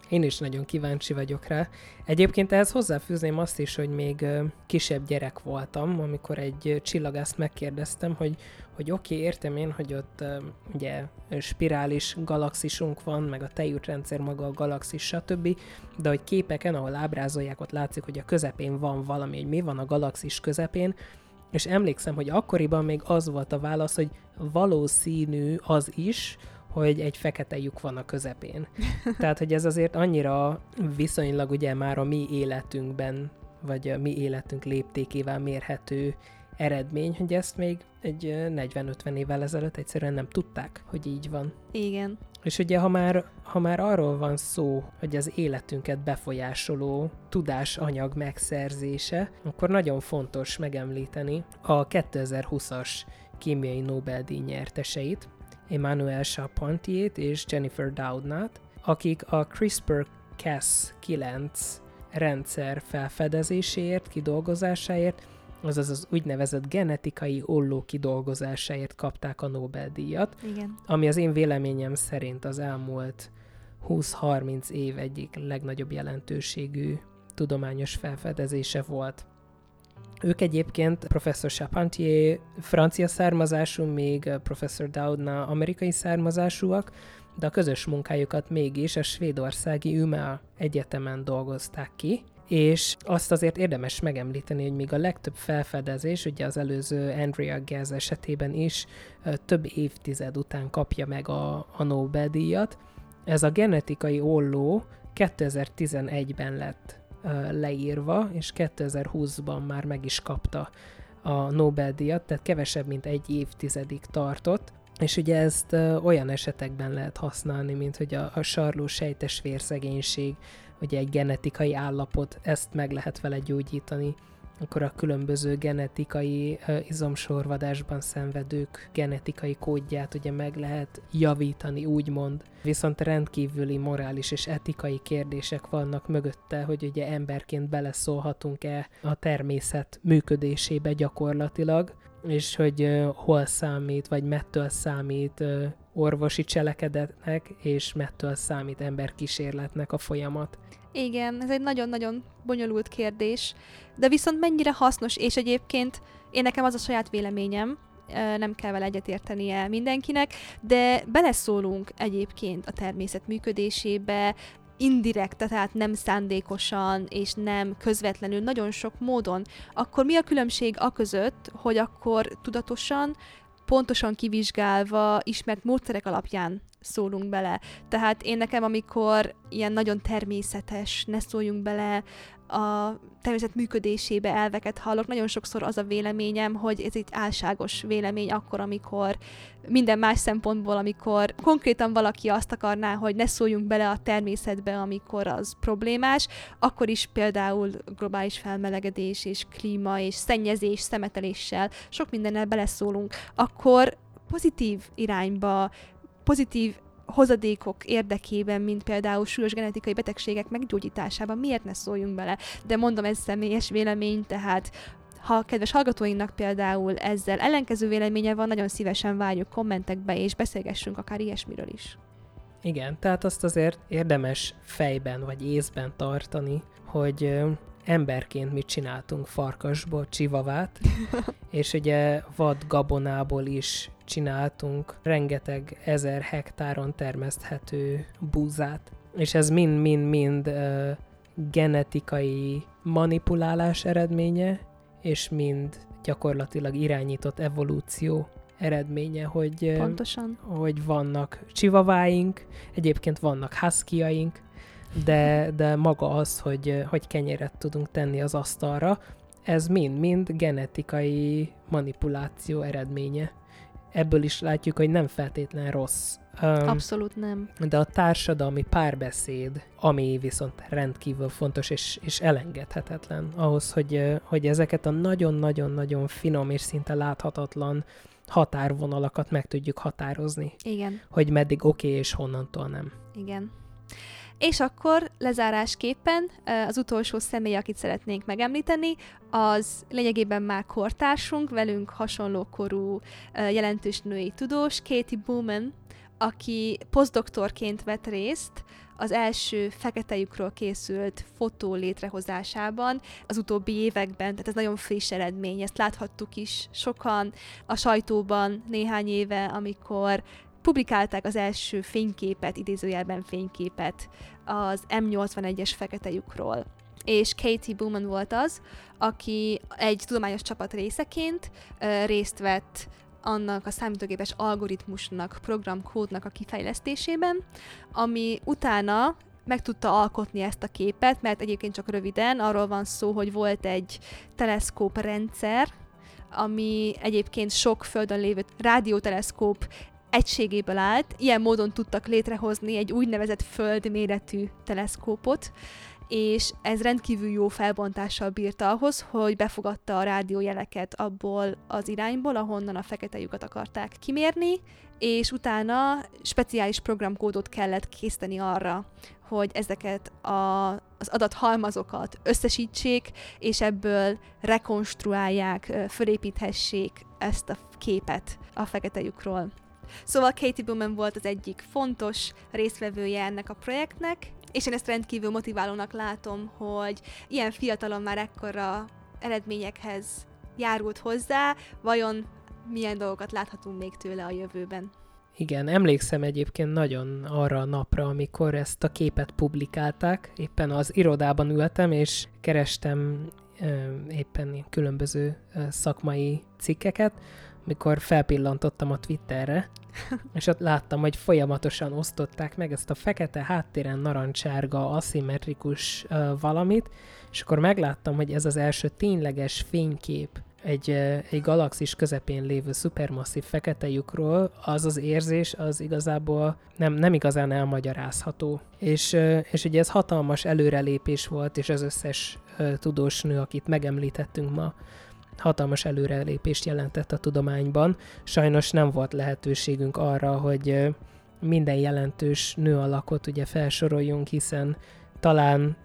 S1: Én is nagyon kíváncsi vagyok rá. Egyébként ehhez hozzáfűzném azt is, hogy még kisebb gyerek voltam, amikor egy csillagászt megkérdeztem, hogy, hogy oké, okay, értem én, hogy ott ugye spirális galaxisunk van, meg a tejútrendszer maga a galaxis, stb., de hogy képeken, ahol ábrázolják, ott látszik, hogy a közepén van valami, hogy mi van a galaxis közepén, és emlékszem, hogy akkoriban még az volt a válasz, hogy valószínű az is, hogy egy fekete lyuk van a közepén. (laughs) Tehát, hogy ez azért annyira viszonylag ugye már a mi életünkben, vagy a mi életünk léptékével mérhető eredmény, hogy ezt még egy 40-50 évvel ezelőtt egyszerűen nem tudták, hogy így van.
S2: Igen.
S1: És ugye, ha már, ha már arról van szó, hogy az életünket befolyásoló tudásanyag megszerzése, akkor nagyon fontos megemlíteni a 2020-as kémiai Nobel-díj nyerteseit, Emmanuel Charpentier-t és Jennifer Doudnát, akik a CRISPR-Cas9 rendszer felfedezéséért, kidolgozásáért, azaz az úgynevezett genetikai olló kidolgozásáért kapták a Nobel-díjat,
S2: Igen.
S1: ami az én véleményem szerint az elmúlt 20-30 év egyik legnagyobb jelentőségű tudományos felfedezése volt. Ők egyébként professzor Charpentier francia származású, még professzor Doudna amerikai származásúak, de a közös munkájukat mégis a svédországi UMA egyetemen dolgozták ki, és azt azért érdemes megemlíteni, hogy még a legtöbb felfedezés, ugye az előző Andrea Ghez esetében is több évtized után kapja meg a, a Nobel-díjat. Ez a genetikai olló 2011-ben lett leírva, és 2020-ban már meg is kapta a Nobel-díjat, tehát kevesebb, mint egy évtizedig tartott, és ugye ezt olyan esetekben lehet használni, mint hogy a, a sarló sejtes vérszegénység, ugye egy genetikai állapot, ezt meg lehet vele gyógyítani akkor a különböző genetikai izomsorvadásban szenvedők genetikai kódját ugye meg lehet javítani, úgymond. Viszont rendkívüli morális és etikai kérdések vannak mögötte, hogy ugye emberként beleszólhatunk-e a természet működésébe gyakorlatilag, és hogy hol számít, vagy mettől számít orvosi cselekedetnek, és mettől számít emberkísérletnek a folyamat.
S2: Igen, ez egy nagyon-nagyon bonyolult kérdés, de viszont mennyire hasznos, és egyébként én nekem az a saját véleményem, nem kell vele egyetértenie mindenkinek, de beleszólunk egyébként a természet működésébe, indirekt, tehát nem szándékosan és nem közvetlenül, nagyon sok módon, akkor mi a különbség a között, hogy akkor tudatosan, pontosan kivizsgálva, ismert módszerek alapján szólunk bele. Tehát én nekem, amikor ilyen nagyon természetes, ne szóljunk bele a természet működésébe elveket hallok, nagyon sokszor az a véleményem, hogy ez egy álságos vélemény akkor, amikor minden más szempontból, amikor konkrétan valaki azt akarná, hogy ne szóljunk bele a természetbe, amikor az problémás, akkor is például globális felmelegedés és klíma és szennyezés, szemeteléssel, sok mindennel beleszólunk, akkor pozitív irányba pozitív hozadékok érdekében, mint például súlyos genetikai betegségek meggyógyításában, miért ne szóljunk bele? De mondom, ez személyes vélemény, tehát ha kedves hallgatóinknak például ezzel ellenkező véleménye van, nagyon szívesen várjuk kommentekbe, és beszélgessünk akár ilyesmiről is.
S1: Igen, tehát azt azért érdemes fejben vagy észben tartani, hogy emberként mit csináltunk farkasból csivavát, (laughs) és ugye vad gabonából is csináltunk rengeteg ezer hektáron termeszthető búzát. És ez mind-mind-mind uh, genetikai manipulálás eredménye, és mind gyakorlatilag irányított evolúció eredménye, hogy,
S2: Pontosan.
S1: hogy vannak csivaváink, egyébként vannak huskyjaink, de, de maga az, hogy, hogy kenyeret tudunk tenni az asztalra, ez mind-mind genetikai manipuláció eredménye. Ebből is látjuk, hogy nem feltétlen rossz.
S2: Um, Abszolút nem.
S1: De a társadalmi párbeszéd, ami viszont rendkívül fontos és, és elengedhetetlen ahhoz, hogy, hogy ezeket a nagyon-nagyon-nagyon finom és szinte láthatatlan határvonalakat meg tudjuk határozni.
S2: Igen.
S1: Hogy meddig oké okay, és honnantól nem.
S2: Igen. És akkor lezárásképpen az utolsó személy, akit szeretnénk megemlíteni, az lényegében már kortársunk, velünk hasonló korú jelentős női tudós, Katie Bowman, aki posztdoktorként vett részt az első fekete készült fotó létrehozásában az utóbbi években, tehát ez nagyon friss eredmény, ezt láthattuk is sokan a sajtóban néhány éve, amikor publikálták az első fényképet, idézőjelben fényképet az M81-es fekete lyukról. És Katie Bowman volt az, aki egy tudományos csapat részeként részt vett annak a számítógépes algoritmusnak, programkódnak a kifejlesztésében, ami utána meg tudta alkotni ezt a képet, mert egyébként csak röviden arról van szó, hogy volt egy teleszkóp rendszer, ami egyébként sok földön lévő rádióteleszkóp egységéből állt. Ilyen módon tudtak létrehozni egy úgynevezett földméretű teleszkópot, és ez rendkívül jó felbontással bírta ahhoz, hogy befogadta a rádiójeleket abból az irányból, ahonnan a fekete lyukat akarták kimérni, és utána speciális programkódot kellett készíteni arra, hogy ezeket a, az adathalmazokat összesítsék, és ebből rekonstruálják, fölépíthessék ezt a képet a fekete lyukról. Szóval Katie Bowman volt az egyik fontos résztvevője ennek a projektnek, és én ezt rendkívül motiválónak látom, hogy ilyen fiatalon már ekkora eredményekhez járult hozzá, vajon milyen dolgokat láthatunk még tőle a jövőben.
S1: Igen, emlékszem egyébként nagyon arra a napra, amikor ezt a képet publikálták. Éppen az irodában ültem, és kerestem éppen különböző szakmai cikkeket, mikor felpillantottam a Twitterre, (laughs) és ott láttam, hogy folyamatosan osztották meg ezt a fekete háttéren narancsárga, aszimmetrikus uh, valamit, és akkor megláttam, hogy ez az első tényleges fénykép egy, uh, egy galaxis közepén lévő szupermasszív fekete lyukról, az az érzés, az igazából nem, nem igazán elmagyarázható. És, uh, és ugye ez hatalmas előrelépés volt, és az összes uh, tudós nő, akit megemlítettünk ma, hatalmas előrelépést jelentett a tudományban. Sajnos nem volt lehetőségünk arra, hogy minden jelentős nő alakot ugye felsoroljunk, hiszen talán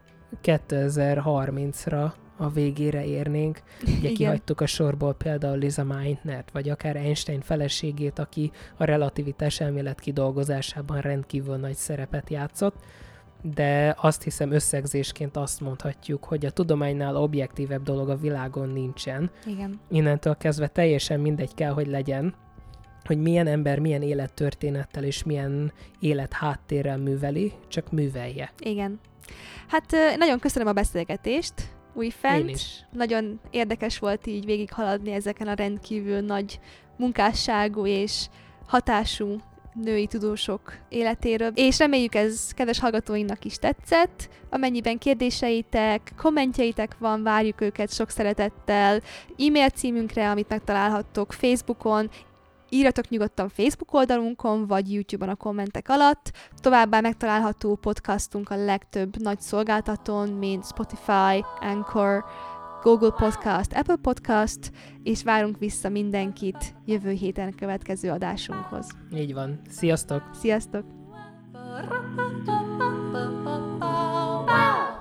S1: 2030-ra a végére érnénk. Ugye Igen. kihagytuk a sorból például Liza Meitnert, vagy akár Einstein feleségét, aki a relativitás elmélet kidolgozásában rendkívül nagy szerepet játszott de azt hiszem összegzésként azt mondhatjuk, hogy a tudománynál objektívebb dolog a világon nincsen.
S2: Igen.
S1: Innentől kezdve teljesen mindegy kell, hogy legyen, hogy milyen ember milyen élettörténettel és milyen élethátérrel műveli, csak művelje.
S2: Igen. Hát nagyon köszönöm a beszélgetést, újfent. Én is. Nagyon érdekes volt így végighaladni ezeken a rendkívül nagy munkásságú és hatású női tudósok életéről, és reméljük ez kedves hallgatóinknak is tetszett. Amennyiben kérdéseitek, kommentjeitek van, várjuk őket sok szeretettel e-mail címünkre, amit megtalálhattok Facebookon, írjatok nyugodtan Facebook oldalunkon, vagy YouTube-on a kommentek alatt. Továbbá megtalálható podcastunk a legtöbb nagy szolgáltatón, mint Spotify, Anchor, Google Podcast, Apple Podcast, és várunk vissza mindenkit jövő héten a következő adásunkhoz.
S1: Így van. Sziasztok!
S2: Sziasztok! Wow.